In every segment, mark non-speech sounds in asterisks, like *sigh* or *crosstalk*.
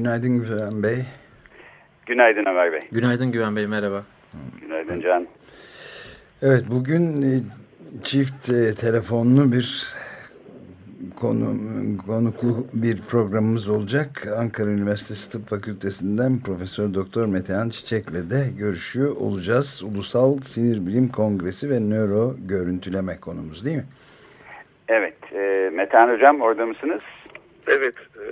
Günaydın Güven Bey. Günaydın Ömer Bey. Günaydın Güven Bey, merhaba. Günaydın Can. Evet, bugün e, çift e, telefonlu bir konu, konuklu bir programımız olacak. Ankara Üniversitesi Tıp Fakültesinden Profesör Doktor Metehan Çiçek'le de görüşüyor olacağız. Ulusal Sinir Bilim Kongresi ve Nöro Görüntüleme konumuz değil mi? Evet, e, Metehan Hocam orada mısınız? Evet, e,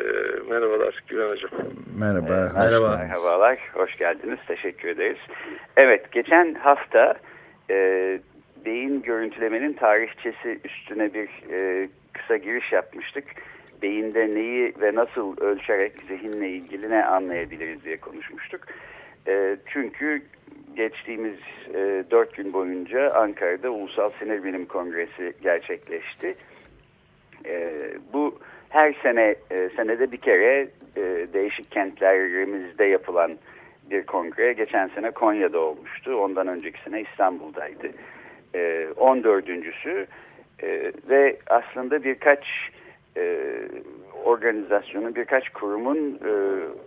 merhabalar Güven Hocam. Merhaba. E, merhaba. Merhabalar, hoş geldiniz. Teşekkür ederiz. Evet, geçen hafta e, beyin görüntülemenin tarihçesi üstüne bir e, kısa giriş yapmıştık. Beyinde neyi ve nasıl ölçerek zihinle ilgili ne anlayabiliriz diye konuşmuştuk. E, çünkü geçtiğimiz e, dört gün boyunca Ankara'da Ulusal Sinir Bilim Kongresi gerçekleşti. E, bu her sene e, senede bir kere e, değişik kentlerimizde yapılan bir kongre. Geçen sene Konya'da olmuştu. Ondan önceki sene İstanbul'daydı. E, 14.sü e, ve aslında birkaç e, organizasyonun, birkaç kurumun e,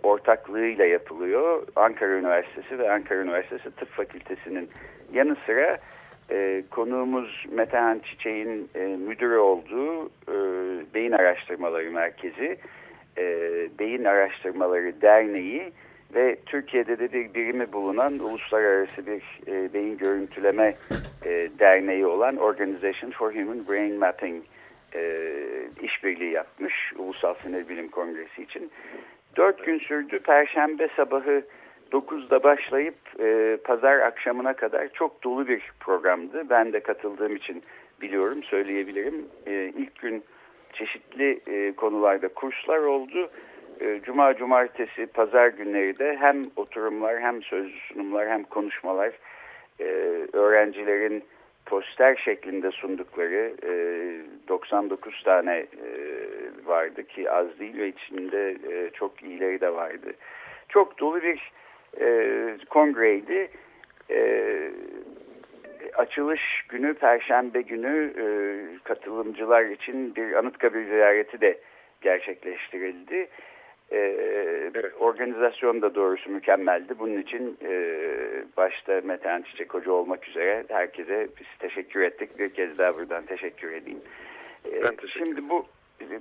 ortaklığıyla yapılıyor. Ankara Üniversitesi ve Ankara Üniversitesi Tıp Fakültesi'nin yanı sıra e, konuğumuz Metehan Çiçek'in e, müdürü olduğu e, Beyin Araştırmaları Merkezi, e, Beyin Araştırmaları Derneği ve Türkiye'de de bir birimi bulunan uluslararası bir beyin görüntüleme derneği olan Organization for Human Brain Mapping işbirliği yapmış Ulusal Sinir Bilim Kongresi için. Dört gün sürdü. Perşembe sabahı 9'da başlayıp e, pazar akşamına kadar çok dolu bir programdı. Ben de katıldığım için biliyorum, söyleyebilirim. E, ilk gün çeşitli e, konularda kurslar oldu. E, Cuma, cumartesi, pazar günleri de hem oturumlar hem sözlü sunumlar hem konuşmalar e, öğrencilerin poster şeklinde sundukları e, 99 tane e, vardı ki az değil ve içinde e, çok iyileri de vardı. Çok dolu bir e, kongreydi. E, açılış günü Perşembe günü e, katılımcılar için bir Anıtkabir ziyareti de gerçekleştirildi. E, Evet. Organizasyon da doğrusu mükemmeldi. Bunun için e, başta Metehan Çiçek Hoca olmak üzere herkese biz teşekkür ettik. Bir kez daha buradan teşekkür edeyim. E, teşekkür Şimdi bu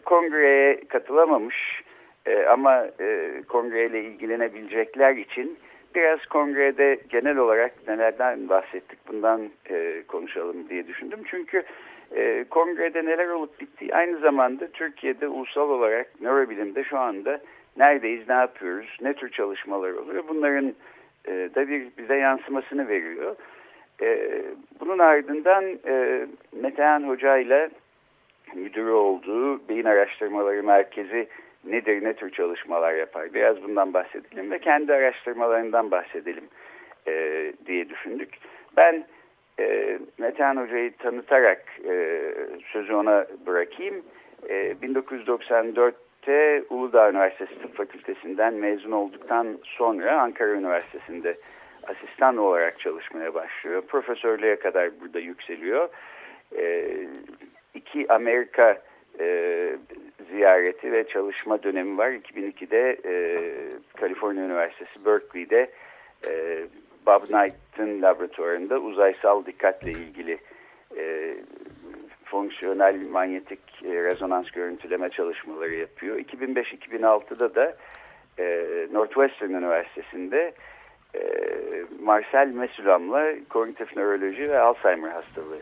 kongreye katılamamış e, ama e, kongreyle ilgilenebilecekler için biraz kongrede genel olarak nelerden bahsettik bundan e, konuşalım diye düşündüm. Çünkü e, kongrede neler olup bittiği aynı zamanda Türkiye'de ulusal olarak nörobilimde şu anda neredeyiz, ne yapıyoruz, ne tür çalışmalar oluyor bunların e, da bir bize yansımasını veriyor. E, bunun ardından e, Metehan Hoca ile müdürü olduğu Beyin Araştırmaları Merkezi nedir, ne tür çalışmalar yapar? Biraz bundan bahsedelim ve kendi araştırmalarından bahsedelim e, diye düşündük. Ben e, Metehan Hoca'yı tanıtarak e, sözü ona bırakayım. E, 1994'te Uludağ Üniversitesi Tıp Fakültesinden mezun olduktan sonra Ankara Üniversitesi'nde asistan olarak çalışmaya başlıyor. Profesörlüğe kadar burada yükseliyor. E, iki Amerika e, ziyareti ve çalışma dönemi var. 2002'de e, Kaliforniya Üniversitesi Berkeley'de e, Bob Knight'ın laboratuvarında uzaysal dikkatle ilgili e, fonksiyonel manyetik e, rezonans görüntüleme çalışmaları yapıyor. 2005-2006'da da e, Northwestern Üniversitesi'nde e, Marcel Mesulam'la kognitif nöroloji ve Alzheimer hastalığı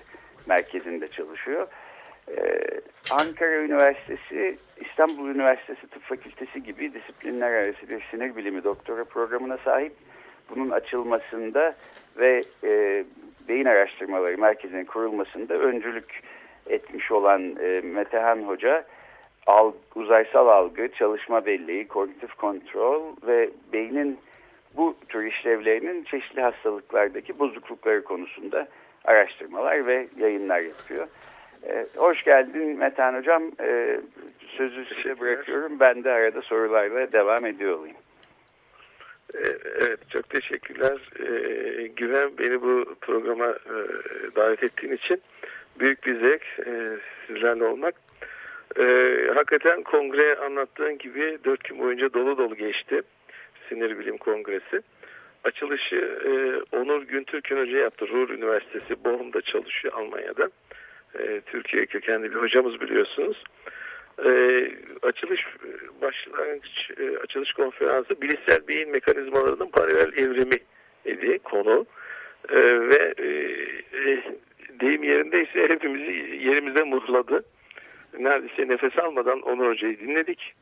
merkezinde çalışıyor. Ee, Ankara Üniversitesi, İstanbul Üniversitesi Tıp Fakültesi gibi disiplinler arası bir sinir bilimi doktora programına sahip. Bunun açılmasında ve e, beyin araştırmaları merkezinin kurulmasında öncülük etmiş olan e, Metehan Hoca alg, uzaysal algı, çalışma belleği, kognitif kontrol ve beynin bu tür işlevlerinin çeşitli hastalıklardaki bozuklukları konusunda araştırmalar ve yayınlar yapıyor. Ee, hoş geldin Metan Hocam. Ee, sözü size bırakıyorum. Ben de arada sorularla devam ediyor olayım. Ee, evet, çok teşekkürler. Ee, Güven beni bu programa e, davet ettiğin için büyük bir zevk e, sizlerle olmak. Hakikaten kongre anlattığın gibi dört gün boyunca dolu dolu geçti. Sinir Bilim Kongresi. Açılışı e, Onur Güntürk'ün Hoca yaptı. Ruhr Üniversitesi Bochum'da çalışıyor Almanya'da. E, Türkiye kökenli bir hocamız biliyorsunuz. E, açılış başlangıç e, açılış konferansı bilişsel beyin mekanizmalarının paralel evrimi idi konu. E, ve e, e, deyim yerindeyse hepimizi yerimize mıhladı. Neredeyse nefes almadan Onur Hoca'yı dinledik.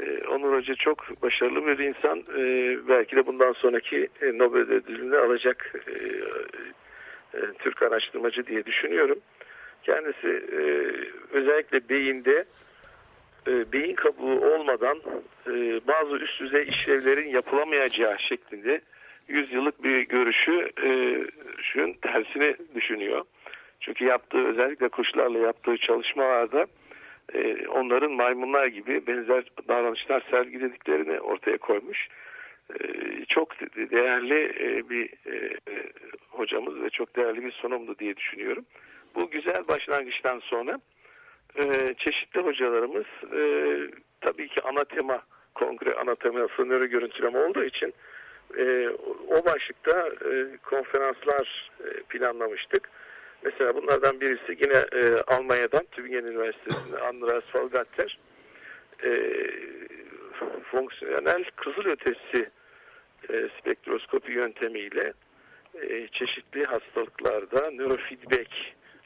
Ee, Onur Hoca çok başarılı bir insan. Ee, belki de bundan sonraki e, Nobel ödülünü alacak e, e, Türk araştırmacı diye düşünüyorum. Kendisi özellikle beyinde beyin kabuğu olmadan bazı üst düzey işlevlerin yapılamayacağı şeklinde yüzyıllık bir görüşü şunun tersini düşünüyor. Çünkü yaptığı özellikle kuşlarla yaptığı çalışmalarda e, onların maymunlar gibi benzer davranışlar sergilediklerini ortaya koymuş. E, çok değerli e, bir e, hocamız ve çok değerli bir sunumdu diye düşünüyorum. Bu güzel başlangıçtan sonra e, çeşitli hocalarımız e, tabii ki ana tema kongre ana teması nöro görüntüleme olduğu için e, o başlıkta e, konferanslar e, planlamıştık. Mesela bunlardan birisi yine e, Almanya'dan Tübingen Üniversitesi'nde Andreas Falgatter e, fonksiyonel kızılötesi e, spektroskopi yöntemiyle e, çeşitli hastalıklarda nörofeedback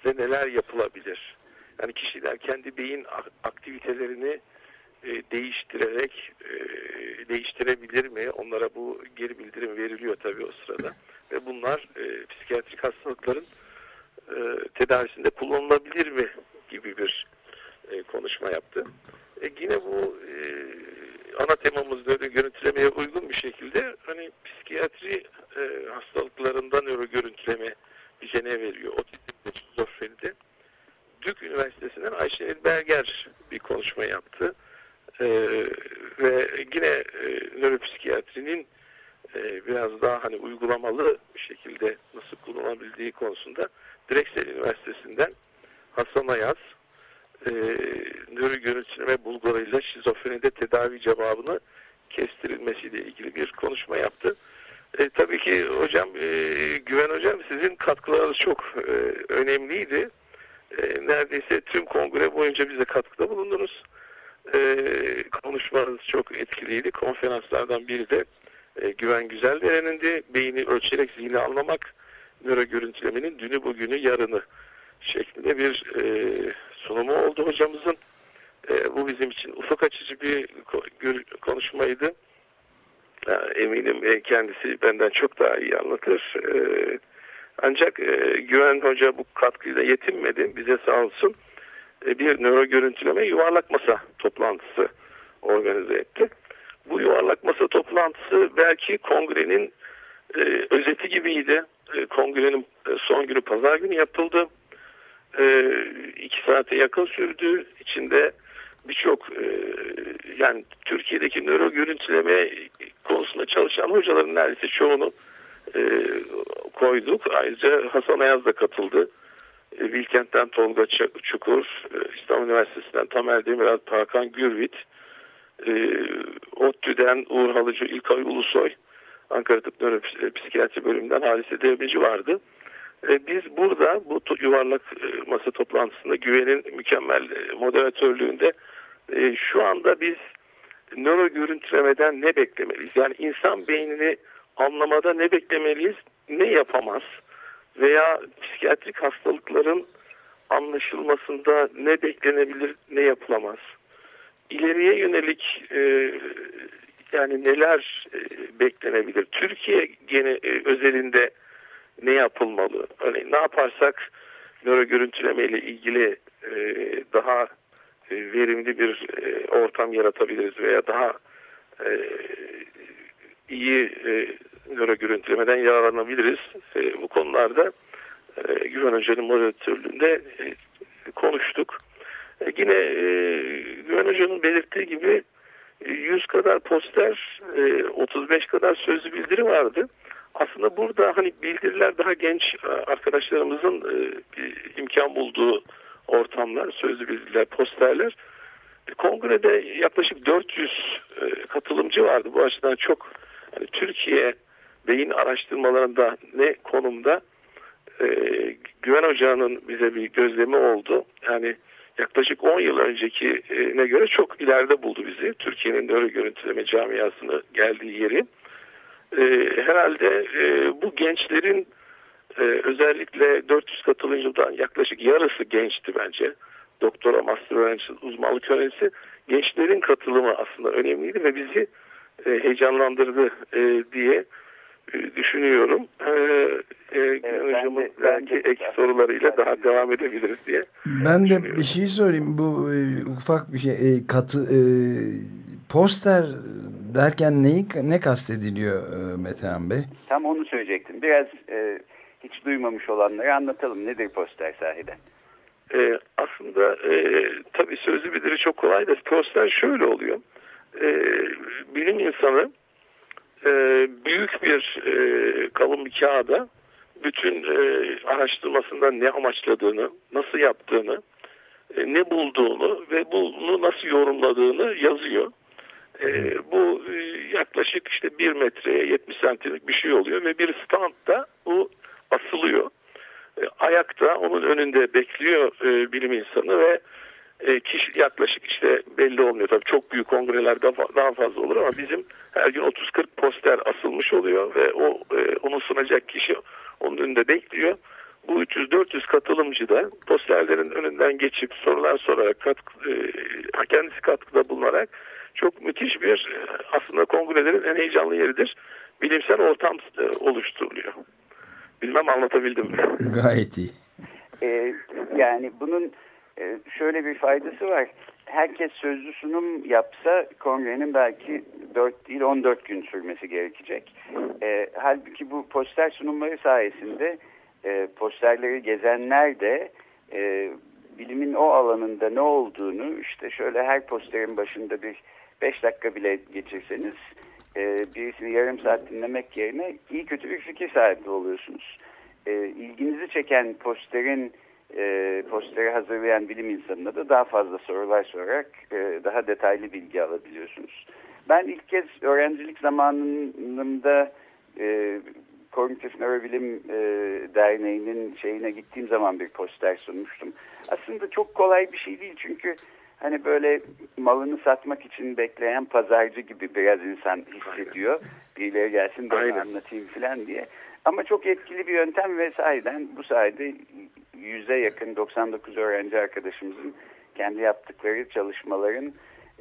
ile neler yapılabilir? Yani kişiler kendi beyin aktivitelerini e, değiştirerek e, değiştirebilir mi? Onlara bu geri bildirim veriliyor tabii o sırada. Ve bunlar e, psikiyatrik hastalıkların e, tedavisinde kullanılabilir mi gibi bir e, konuşma yaptı. E, yine bu e, ana temamızda da görüntülemeye uygun bir şekilde hani psikiyatri e, hastalıklarında nöro görüntüleme bize ne veriyor? Otizmde, şizofrenide. Dük Üniversitesi'nden Ayşe Elberger bir konuşma yaptı. E, ve yine e, nöropsikiyatrinin e, biraz daha hani uygulamalı bir şekilde nasıl kullanabildiği konusunda Drexel Üniversitesi'nden Hasan Ayaz e, nöro görüntüleme bulgularıyla şizofrenide tedavi cevabını kestirilmesiyle ilgili bir konuşma yaptı. E, tabii ki hocam, e, Güven hocam sizin katkılarınız çok e, önemliydi. E, neredeyse tüm kongre boyunca bize katkıda bulundunuz. E, konuşmanız çok etkiliydi. Konferanslardan biri de e, Güven Güzel verenindi. Beyni ölçerek zihni anlamak nöro görüntülemenin dünü bugünü yarını şeklinde bir e, sunumu oldu hocamızın. E, bu bizim için ufak açıcı bir konuşmaydı. Eminim e, kendisi benden çok daha iyi anlatır. E, ancak e, Güven Hoca bu katkıyla yetinmedi. Bize sağ olsun bir nöro görüntüleme yuvarlak masa toplantısı organize etti. Bu yuvarlak masa toplantısı belki kongrenin özeti gibiydi. Kongrenin son günü pazar günü yapıldı. E, iki saate yakın sürdü. İçinde birçok yani Türkiye'deki nöro görüntüleme konusunda çalışan hocaların neredeyse çoğunu e, koyduk. Ayrıca Hasan Ayaz da katıldı. E, Bilkent'ten Tolga Çukur, e, İstanbul Üniversitesi'nden Tamer Demiral, Hakan Gürvit, e, ODTÜ'den Uğur Halıcı, İlkay Ulusoy, Ankara Tıp Nöropsikiyatri bölümünden Halise Devrici vardı. E, biz burada bu yuvarlak e, masa toplantısında güvenin mükemmel e, moderatörlüğünde e, şu anda biz nöro görüntülemeden ne beklemeliyiz? Yani insan beynini anlamada ne beklemeliyiz, ne yapamaz? Veya psikiyatrik hastalıkların anlaşılmasında ne beklenebilir, ne yapılamaz? İleriye yönelik e, yani neler e, beklenebilir? Türkiye gene e, özelinde ne yapılmalı? Hani ne yaparsak nöro görüntüleme ile ilgili e, daha verimli bir e, ortam yaratabiliriz veya daha e, iyi e, nöro görüntülemeden yararlanabiliriz. E, bu konularda e, Güven Hoca'nın moderatörlüğünde e, konuştuk. E, yine e, Güven Hoca'nın belirttiği gibi 100 kadar poster, 35 kadar sözlü bildiri vardı. Aslında burada hani bildiriler daha genç arkadaşlarımızın imkan bulduğu ortamlar, sözlü bildiriler, posterler. Kongrede yaklaşık 400 katılımcı vardı. Bu açıdan çok yani Türkiye beyin araştırmalarında ne konumda e, Güven Hoca'nın bize bir gözlemi oldu. Yani yaklaşık 10 yıl önceki ne göre çok ileride buldu bizi. Türkiye'nin nöro görüntüleme camiasını geldiği yeri. E, herhalde e, bu gençlerin e, özellikle 400 katılımcıdan yaklaşık yarısı gençti bence. Doktora, master öğrencisi, uzmanlık öğrencisi. Gençlerin katılımı aslında önemliydi ve bizi e, heyecanlandırdı e, diye e, düşünüyorum. E, e, evet, hocamın de, belki de, ek sorularıyla daha devam edebiliriz diye. Ben de bir şey sorayım. Bu e, ufak bir şey. E, katı e, poster derken neyi ne kastediliyor e, Metehan Bey? Tam onu söyleyecektim. Biraz e, hiç duymamış olanları anlatalım. Nedir poster sahiden? E, aslında e, tabii sözlü bildiri çok kolay da poster şöyle oluyor. E, bilim insanı e, büyük bir e, kalın bir kağıda bütün e, araştırmasında ne amaçladığını, nasıl yaptığını, e, ne bulduğunu ve bunu nasıl yorumladığını yazıyor. E, bu e, yaklaşık işte bir metreye 70 santimlik bir şey oluyor ve bir standta bu asılıyor. E, ayakta onun önünde bekliyor e, bilim insanı ve e, kişi yaklaşık işte belli olmuyor. Tabii çok büyük kongrelerde daha fazla olur ama bizim her gün 30-40 poster asılmış oluyor ve o e, onu sunacak kişi onun önünde bekliyor. Bu 300-400 katılımcı da posterlerin önünden geçip sorular sorarak katkı, e, kendisi katkıda bulunarak çok müthiş bir e, aslında kongrelerin en heyecanlı yeridir. Bilimsel ortam e, oluşturuluyor. Anlatabildim mi? *laughs* Gayet iyi. Ee, yani bunun e, şöyle bir faydası var. Herkes sözlü sunum yapsa kongrenin belki 4 değil 14 gün sürmesi gerekecek. E, halbuki bu poster sunumları sayesinde e, posterleri gezenler de e, bilimin o alanında ne olduğunu işte şöyle her posterin başında bir 5 dakika bile geçirseniz e, birisini yarım saat dinlemek yerine iyi kötü bir fikir sahibi oluyorsunuz. E, ilginizi çeken posterin e, posteri hazırlayan bilim insanına da daha fazla sorular sorarak e, daha detaylı bilgi alabiliyorsunuz. Ben ilk kez öğrencilik zamanında e, Kognitif Nörobilim e, Derneği'nin şeyine gittiğim zaman bir poster sunmuştum. Aslında çok kolay bir şey değil çünkü hani böyle malını satmak için bekleyen pazarcı gibi biraz insan hissediyor. Birileri gelsin de anlatayım falan diye. Ama çok etkili bir yöntem ve sahiden bu sayede yüze yakın 99 öğrenci arkadaşımızın kendi yaptıkları çalışmaların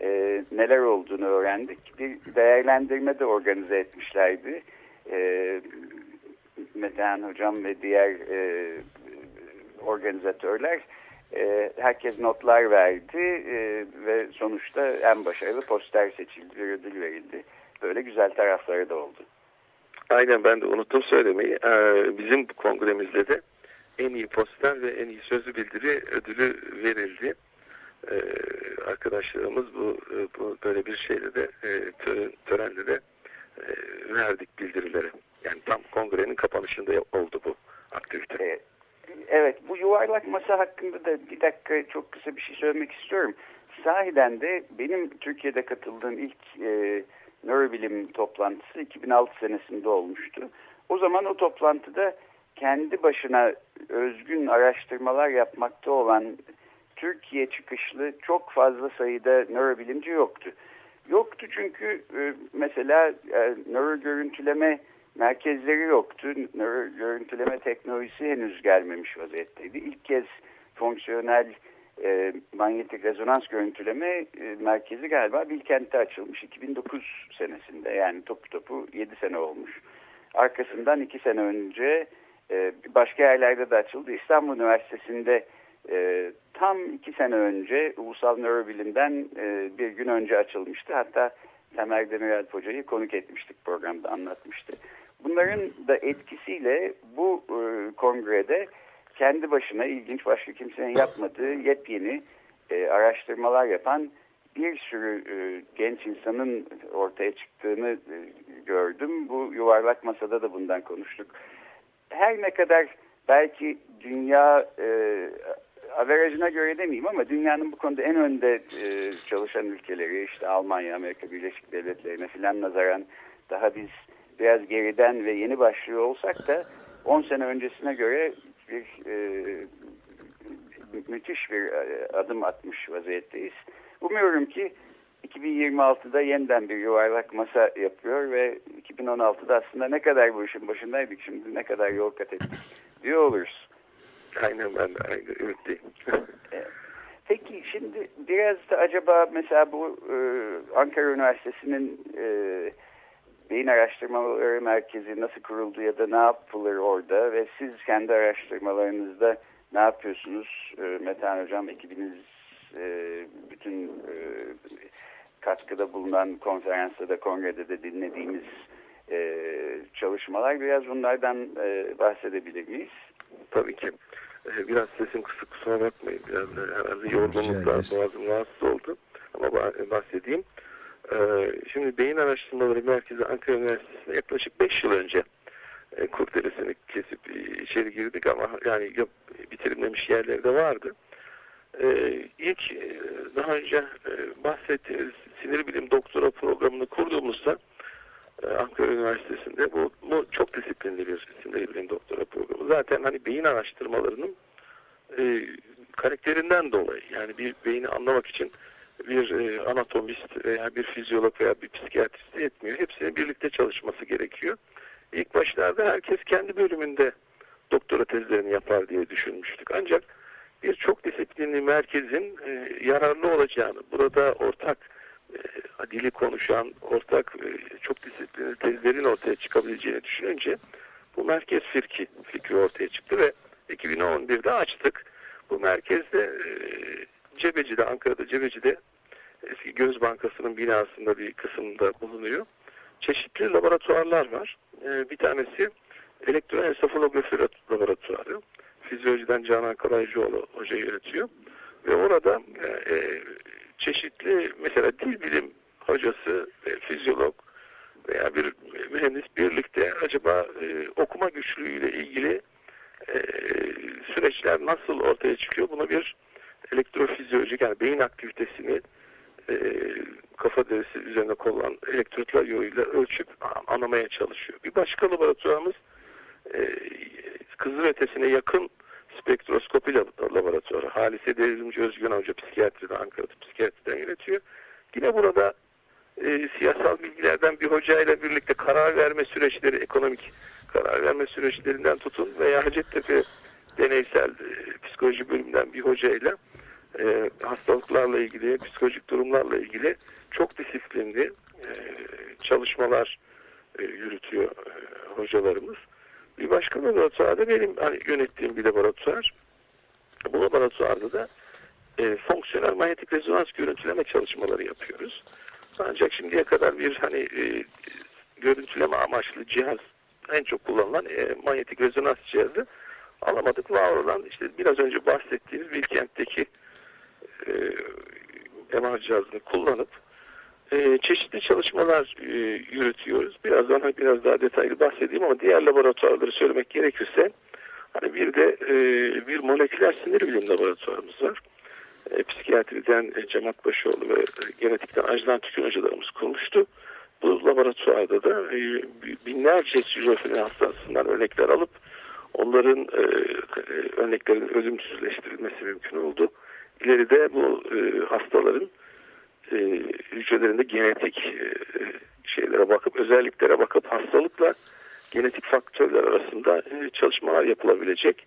e, neler olduğunu öğrendik. Bir değerlendirme de organize etmişlerdi. E, Metehan Hocam ve diğer e, organizatörler e, herkes notlar verdi e, ve sonuçta en başarılı poster seçildi, bir ödül verildi. Böyle güzel tarafları da oldu. Aynen ben de unuttum söylemeyi. Ee, bizim kongremizde de en iyi poster ve en iyi sözlü bildiri ödülü verildi. Ee, arkadaşlarımız bu, bu böyle bir şeyde de e, tören, törende de e, verdik bildirileri. Yani tam kongrenin kapanışında oldu bu aktivite. Evet. Evet bu yuvarlak masa hakkında da bir dakika çok kısa bir şey söylemek istiyorum. Sahiden de benim Türkiye'de katıldığım ilk e, nörobilim toplantısı 2006 senesinde olmuştu. O zaman o toplantıda kendi başına özgün araştırmalar yapmakta olan Türkiye çıkışlı çok fazla sayıda nörobilimci yoktu. Yoktu çünkü e, mesela e, nöro görüntüleme merkezleri yoktu. Nöro görüntüleme teknolojisi henüz gelmemiş vaziyetteydi. İlk kez fonksiyonel e, manyetik rezonans görüntüleme e, merkezi galiba Bilkent'te açılmış 2009 senesinde yani topu topu 7 sene olmuş. Arkasından 2 sene önce e, başka yerlerde de açıldı. İstanbul Üniversitesi'nde e, tam iki sene önce Ulusal Nörobilim'den e, bir gün önce açılmıştı. Hatta Temel Demirel Hoca'yı konuk etmiştik programda anlatmıştı. Bunların da etkisiyle bu e, kongrede kendi başına ilginç başka kimsenin yapmadığı yepyeni e, araştırmalar yapan bir sürü e, genç insanın ortaya çıktığını e, gördüm. Bu yuvarlak masada da bundan konuştuk. Her ne kadar belki dünya e, averajına göre demeyeyim ama dünyanın bu konuda en önde e, çalışan ülkeleri işte Almanya, Amerika Birleşik Devletleri'ne filan nazaran daha biz biraz geriden ve yeni başlıyor olsak da 10 sene öncesine göre bir e, müthiş bir e, adım atmış vaziyetteyiz. Umuyorum ki 2026'da yeniden bir yuvarlak masa yapıyor ve 2016'da aslında ne kadar bu işin başındaydık şimdi ne kadar yol kat ettik diyor oluruz. Aynen ben de aynı ümitliyim. Peki şimdi biraz da acaba mesela bu e, Ankara Üniversitesi'nin e, Beyin Araştırmaları Merkezi nasıl kuruldu ya da ne yapılır orada ve siz kendi araştırmalarınızda ne yapıyorsunuz? E, Metehan Hocam ekibiniz e, bütün e, katkıda bulunan konferansta da kongrede de dinlediğimiz e, çalışmalar biraz bunlardan e, bahsedebilir miyiz? Tabii ki. Ee, biraz sesim kısık kusura bakmayın. Biraz herhalde yorgunluklar boğazım rahatsız oldu. Ama bahsedeyim. Ee, şimdi Beyin Araştırmaları Merkezi Ankara Üniversitesi'ne yaklaşık 5 yıl önce e, kurdelesini kesip içeri girdik ama yani bitirilmemiş yerleri de vardı. Ee, ilk e, daha önce e, bahsettiğiniz sinir bilim doktora programını kurduğumuzda e, Ankara Üniversitesi'nde bu, bu çok disiplinli bir sinir bilim doktora programı. Zaten hani beyin araştırmalarının e, karakterinden dolayı yani bir beyni anlamak için bir e, anatomist veya bir fizyolog veya bir psikiyatrist yetmiyor. Hepsinin birlikte çalışması gerekiyor. İlk başlarda herkes kendi bölümünde doktora tezlerini yapar diye düşünmüştük. Ancak bir çok disiplinli merkezin e, yararlı olacağını, burada ortak e, dili konuşan, ortak e, çok disiplinli tezlerin ortaya çıkabileceğini düşününce bu merkez firki fikri ortaya çıktı ve 2011'de açtık. Bu merkezde e, Cebeci'de, Ankara'da Cebeci'de eski Göz Bankası'nın binasında bir kısımda bulunuyor. Çeşitli laboratuvarlar var. E, bir tanesi elektroensefalografi laboratuvarı fizyolojiden Canan Kalaycıoğlu hoca yönetiyor. Ve orada e, e, çeşitli mesela dil bilim hocası, e, fizyolog veya bir mühendis birlikte acaba e, okuma güçlüğüyle ilgili e, süreçler nasıl ortaya çıkıyor? Buna bir elektrofizyolojik yani beyin aktivitesini üzerine kullanılan elektrotlar yoluyla ölçüp anlamaya çalışıyor. Bir başka laboratuvarımız e, kızıl ötesine yakın spektroskopi laboratuvarı. Halise Devrimci Özgün Hoca psikiyatride Ankara'da psikiyatriden yönetiyor. Yine burada e, siyasal bilgilerden bir hocayla birlikte karar verme süreçleri, ekonomik karar verme süreçlerinden tutun veya Hacettepe deneysel e, psikoloji bölümünden bir hocayla e, hastalıklarla ilgili, psikolojik durumlarla ilgili çalışmalar e, yürütüyor e, hocalarımız. Bir başka laboratuvarda benim hani yönettiğim bir laboratuvar. Bu laboratuvarda da e, fonksiyonel manyetik rezonans görüntüleme çalışmaları yapıyoruz. Ancak şimdiye kadar bir hani e, görüntüleme amaçlı cihaz en çok kullanılan e, manyetik rezonans cihazı alamadık. Var olan işte biraz önce bahsettiğimiz Bilkent'teki e, MR cihazını kullanıp e, çeşitli çalışmalar e, yürütüyoruz. Birazdan biraz daha detaylı bahsedeyim ama diğer laboratuvarları söylemek gerekirse hani bir de e, bir moleküler sinir bilim laboratuvarımız var. E, psikiyatriden e, Cemat Başoğlu ve genetikten Ajdan Tükün hocalarımız kurmuştu. Bu laboratuvarda da e, binlerce şizofreni hastasından örnekler alıp onların e, e, örneklerin ölümsüzleştirilmesi mümkün oldu. İleride bu e, hastaların e, hücrelerinde genetik e, şeylere bakıp özelliklere bakıp hastalıkla genetik faktörler arasında e, çalışmalar yapılabilecek.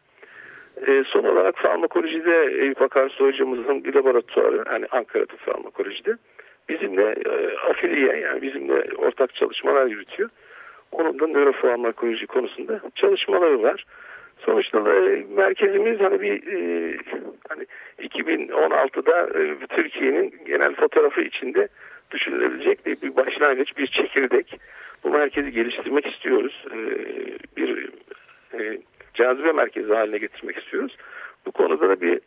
E, son olarak farmakolojide Eyüp Akarsu hocamızın bir laboratuvarı hani Ankara'da farmakolojide bizimle e, afiliye yani bizimle ortak çalışmalar yürütüyor. Onun da nörofarmakoloji konusunda çalışmaları var. Sonuçta da e, merkezimiz hani bir e, hani 2016'da e, Türkiye'nin genel fotoğrafı içinde düşünülebilecek bir, bir başlangıç, bir çekirdek. Bu merkezi geliştirmek istiyoruz. E, bir e, cazibe merkezi haline getirmek istiyoruz. Bu konuda da bir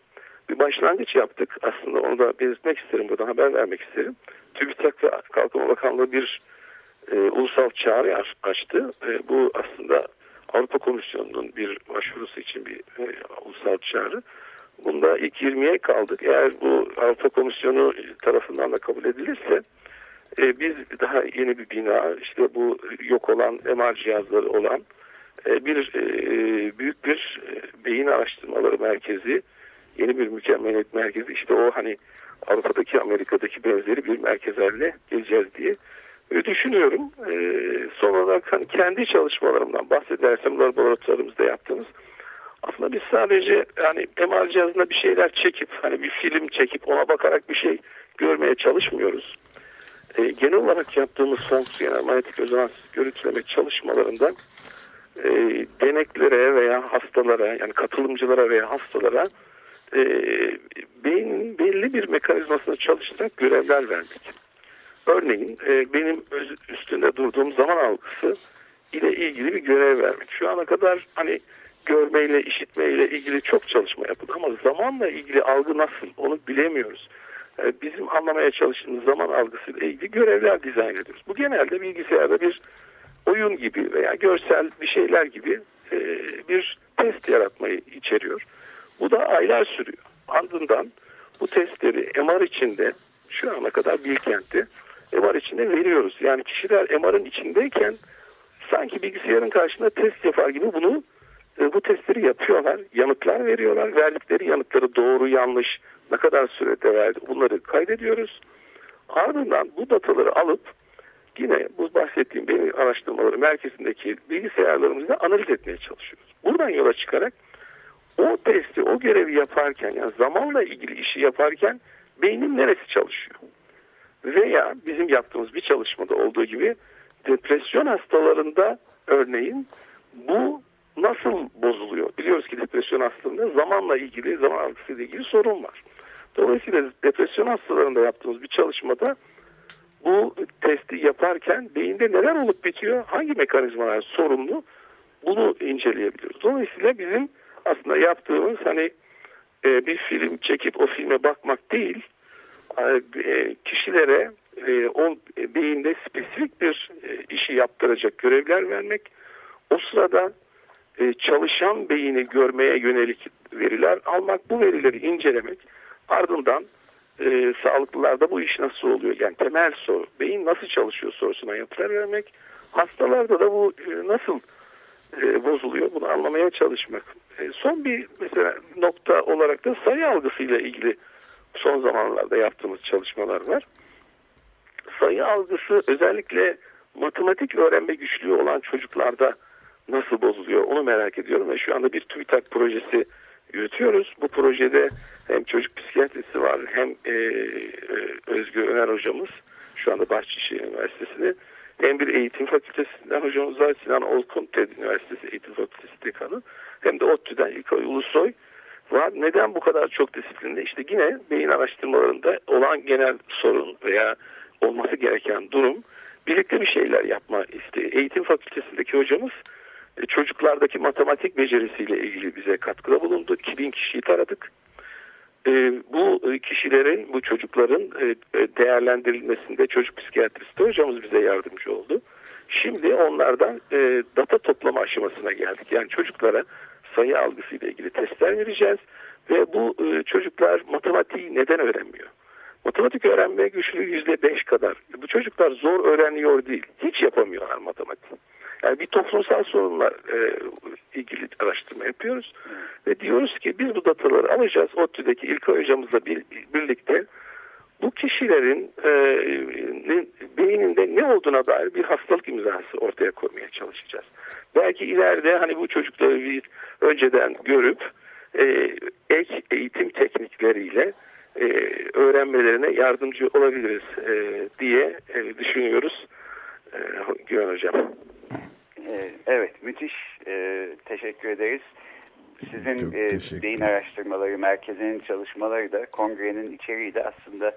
bir başlangıç yaptık. Aslında onu da belirtmek isterim, burada haber vermek isterim. TÜBİTAK ve Kalkınma Bakanlığı bir e, ulusal çağrı açtı. E, bu aslında Avrupa Komisyonu'nun bir başvurusu için bir e, ulusal çağrı. Bunda ilk 20'ye kaldık. Eğer bu Avrupa Komisyonu tarafından da kabul edilirse e, biz daha yeni bir bina işte bu yok olan MR cihazları olan e, bir e, büyük bir e, beyin araştırmaları merkezi yeni bir mükemmeliyet merkezi işte o hani Avrupa'daki Amerika'daki benzeri bir merkez haline geleceğiz diye düşünüyorum. E, son olarak hani kendi çalışmalarımdan bahsedersem laboratuvarımızda yaptığımız aslında biz sadece yani MR cihazında bir şeyler çekip hani bir film çekip ona bakarak bir şey görmeye çalışmıyoruz. E, genel olarak yaptığımız fonksiyonel manyetik rezonans görüntüleme çalışmalarında e, deneklere veya hastalara yani katılımcılara veya hastalara e, beynin belli bir mekanizmasını çalıştırarak görevler vermek. Örneğin e, benim üstünde durduğum zaman algısı ile ilgili bir görev vermek. Şu ana kadar hani görmeyle, işitmeyle ilgili çok çalışma yapıldı ama zamanla ilgili algı nasıl onu bilemiyoruz. E, bizim anlamaya çalıştığımız zaman algısıyla ilgili görevler dizayn ediyoruz. Bu genelde bilgisayarda bir oyun gibi veya görsel bir şeyler gibi e, bir test yaratmayı içeriyor. Bu da aylar sürüyor. Ardından bu testleri MR içinde şu ana kadar Bilkent'te MR içinde veriyoruz. Yani kişiler MR'ın içindeyken sanki bilgisayarın karşısında test yapar gibi bunu e, bu testleri yapıyorlar. Yanıtlar veriyorlar. Verdikleri yanıtları doğru yanlış ne kadar sürede verdi bunları kaydediyoruz. Ardından bu dataları alıp yine bu bahsettiğim benim araştırmaları merkezindeki bilgisayarlarımızda analiz etmeye çalışıyoruz. Buradan yola çıkarak o testi, o görevi yaparken yani zamanla ilgili işi yaparken beynin neresi çalışıyor? Veya bizim yaptığımız bir çalışmada olduğu gibi depresyon hastalarında örneğin bu nasıl bozuluyor? Biliyoruz ki depresyon hastalığında zamanla ilgili, zaman algısıyla ilgili sorun var. Dolayısıyla depresyon hastalarında yaptığımız bir çalışmada bu testi yaparken beyinde neler olup bitiyor, hangi mekanizmalar sorumlu bunu inceleyebiliyoruz. Dolayısıyla bizim aslında yaptığımız hani e, bir film çekip o filme bakmak değil, kişilere e, o beyinde spesifik bir e, işi yaptıracak görevler vermek, o sırada e, çalışan beyni görmeye yönelik veriler almak, bu verileri incelemek, ardından e, sağlıklılarda bu iş nasıl oluyor? Yani temel soru, beyin nasıl çalışıyor sorusuna yanıtlar vermek, hastalarda da bu e, nasıl e, bozuluyor bunu anlamaya çalışmak. E, son bir mesela nokta olarak da sayı algısıyla ilgili son zamanlarda yaptığımız çalışmalar var. Sayı algısı özellikle matematik öğrenme güçlüğü olan çocuklarda nasıl bozuluyor onu merak ediyorum ve şu anda bir TÜBİTAK projesi yürütüyoruz. Bu projede hem çocuk psikiyatrisi var hem e, e, Özgür Öner hocamız şu anda Bahçeşehir Üniversitesi'ni hem bir eğitim fakültesinden hocamız var Sinan Olkun TED Üniversitesi Eğitim Fakültesi Dekanı hem de ODTÜ'den İlkay Ulusoy var. Neden bu kadar çok disiplinli? İşte yine beyin araştırmalarında olan genel sorun veya olması gereken durum birlikte bir şeyler yapma isteği. Eğitim fakültesindeki hocamız e, çocuklardaki matematik becerisiyle ilgili bize katkıda bulundu. 2000 kişiyi taradık. E, bu e, kişilerin, bu çocukların değerlendirilmesinde çocuk psikiyatristi hocamız bize yardımcı oldu. Şimdi onlardan data toplama aşamasına geldik. Yani çocuklara sayı algısıyla ilgili testler vereceğiz ve bu çocuklar matematiği neden öğrenmiyor? Matematik öğrenme güçlüğü yüzde beş kadar. Bu çocuklar zor öğreniyor değil. Hiç yapamıyorlar matematik. Yani bir toplumsal sorunla e, ilgili araştırma yapıyoruz. Ve diyoruz ki biz bu dataları alacağız. ODTÜ'deki ilk hocamızla bir, birlikte bu kişilerin e, beyninde ne olduğuna dair bir hastalık imzası ortaya koymaya çalışacağız. Belki ileride hani bu çocukları bir önceden görüp e, ek eğitim teknikleriyle e, öğrenmelerine yardımcı olabiliriz e, diye e, düşünüyoruz e, Güven Hocam. Ee, evet müthiş e, teşekkür ederiz. Sizin e, beyin araştırmaları merkezinin çalışmaları da kongrenin içeriği de aslında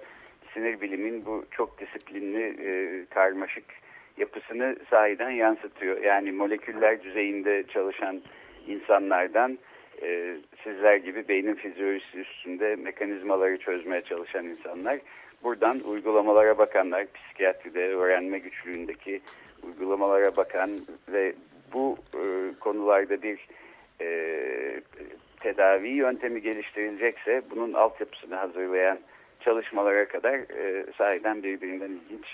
sinir bilimin bu çok disiplinli e, karmaşık yapısını sahiden yansıtıyor. Yani moleküller düzeyinde çalışan insanlardan e, sizler gibi beynin fizyolojisi üstünde mekanizmaları çözmeye çalışan insanlar buradan uygulamalara bakanlar, psikiyatride öğrenme güçlüğündeki uygulamalara bakan ve bu e, konularda bir e, tedavi yöntemi geliştirilecekse bunun altyapısını hazırlayan çalışmalara kadar e, sahiden birbirinden ilginç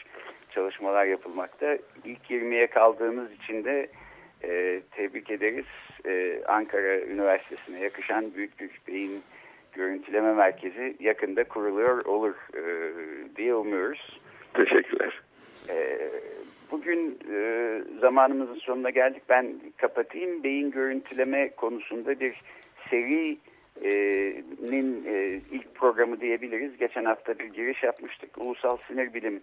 çalışmalar yapılmakta. İlk 20'ye kaldığımız için de e, tebrik ederiz. E, Ankara Üniversitesi'ne yakışan büyük bir beyin görüntüleme merkezi yakında kuruluyor olur e, diye umuyoruz. Teşekkürler. E, bugün e, zamanımızın sonuna geldik. Ben kapatayım. Beyin görüntüleme konusunda bir serinin e, ilk programı diyebiliriz. Geçen hafta bir giriş yapmıştık. Ulusal Sinir Bilim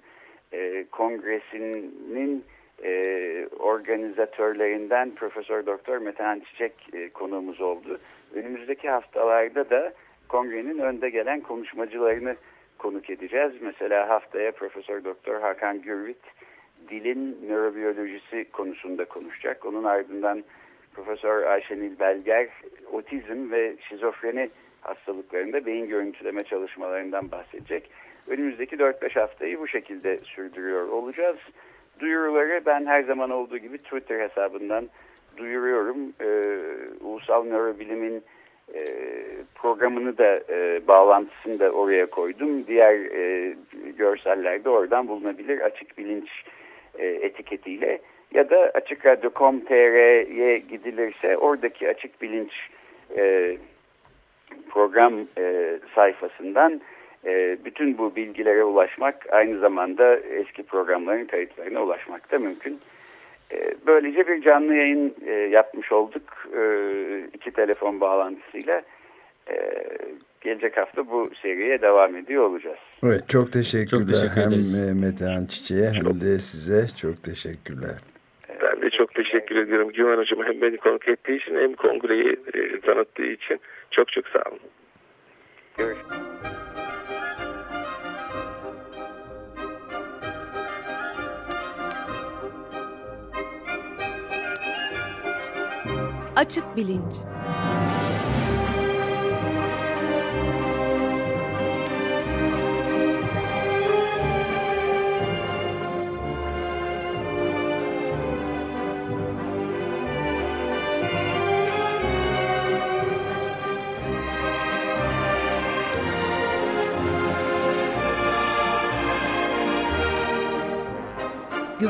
e, Kongresi'nin e, organizatörlerinden Profesör Doktor Metehan Çiçek e, konuğumuz oldu. Önümüzdeki haftalarda da kongrenin önde gelen konuşmacılarını konuk edeceğiz. Mesela haftaya Profesör Doktor Hakan Gürvit dilin nörobiyolojisi konusunda konuşacak. Onun ardından Profesör Ayşenil Belger otizm ve şizofreni hastalıklarında beyin görüntüleme çalışmalarından bahsedecek. Önümüzdeki 4-5 haftayı bu şekilde sürdürüyor olacağız. Duyuruları ben her zaman olduğu gibi Twitter hesabından duyuruyorum. Ee, Ulusal Nörobilim'in e, programını da e, bağlantısını da oraya koydum. Diğer e, görseller de oradan bulunabilir açık bilinç e, etiketiyle ya da açıkradyo.com.tr'ye gidilirse oradaki açık bilinç e, program e, sayfasından e, bütün bu bilgilere ulaşmak aynı zamanda eski programların kayıtlarına ulaşmak da mümkün. E, böylece bir canlı yayın e, yapmış olduk e, iki telefon bağlantısıyla. E, gelecek hafta bu seriye devam ediyor olacağız. Evet çok teşekkürler. Çok teşekkür hem e, Metehan Çiçek'e hem de size çok teşekkürler. Ben de çok teşekkür ediyorum Güven Hocam. Hem beni konuk ettiği için hem kongreyi e, tanıttığı için çok çok sağ olun. Görüşmek Açık Bilinç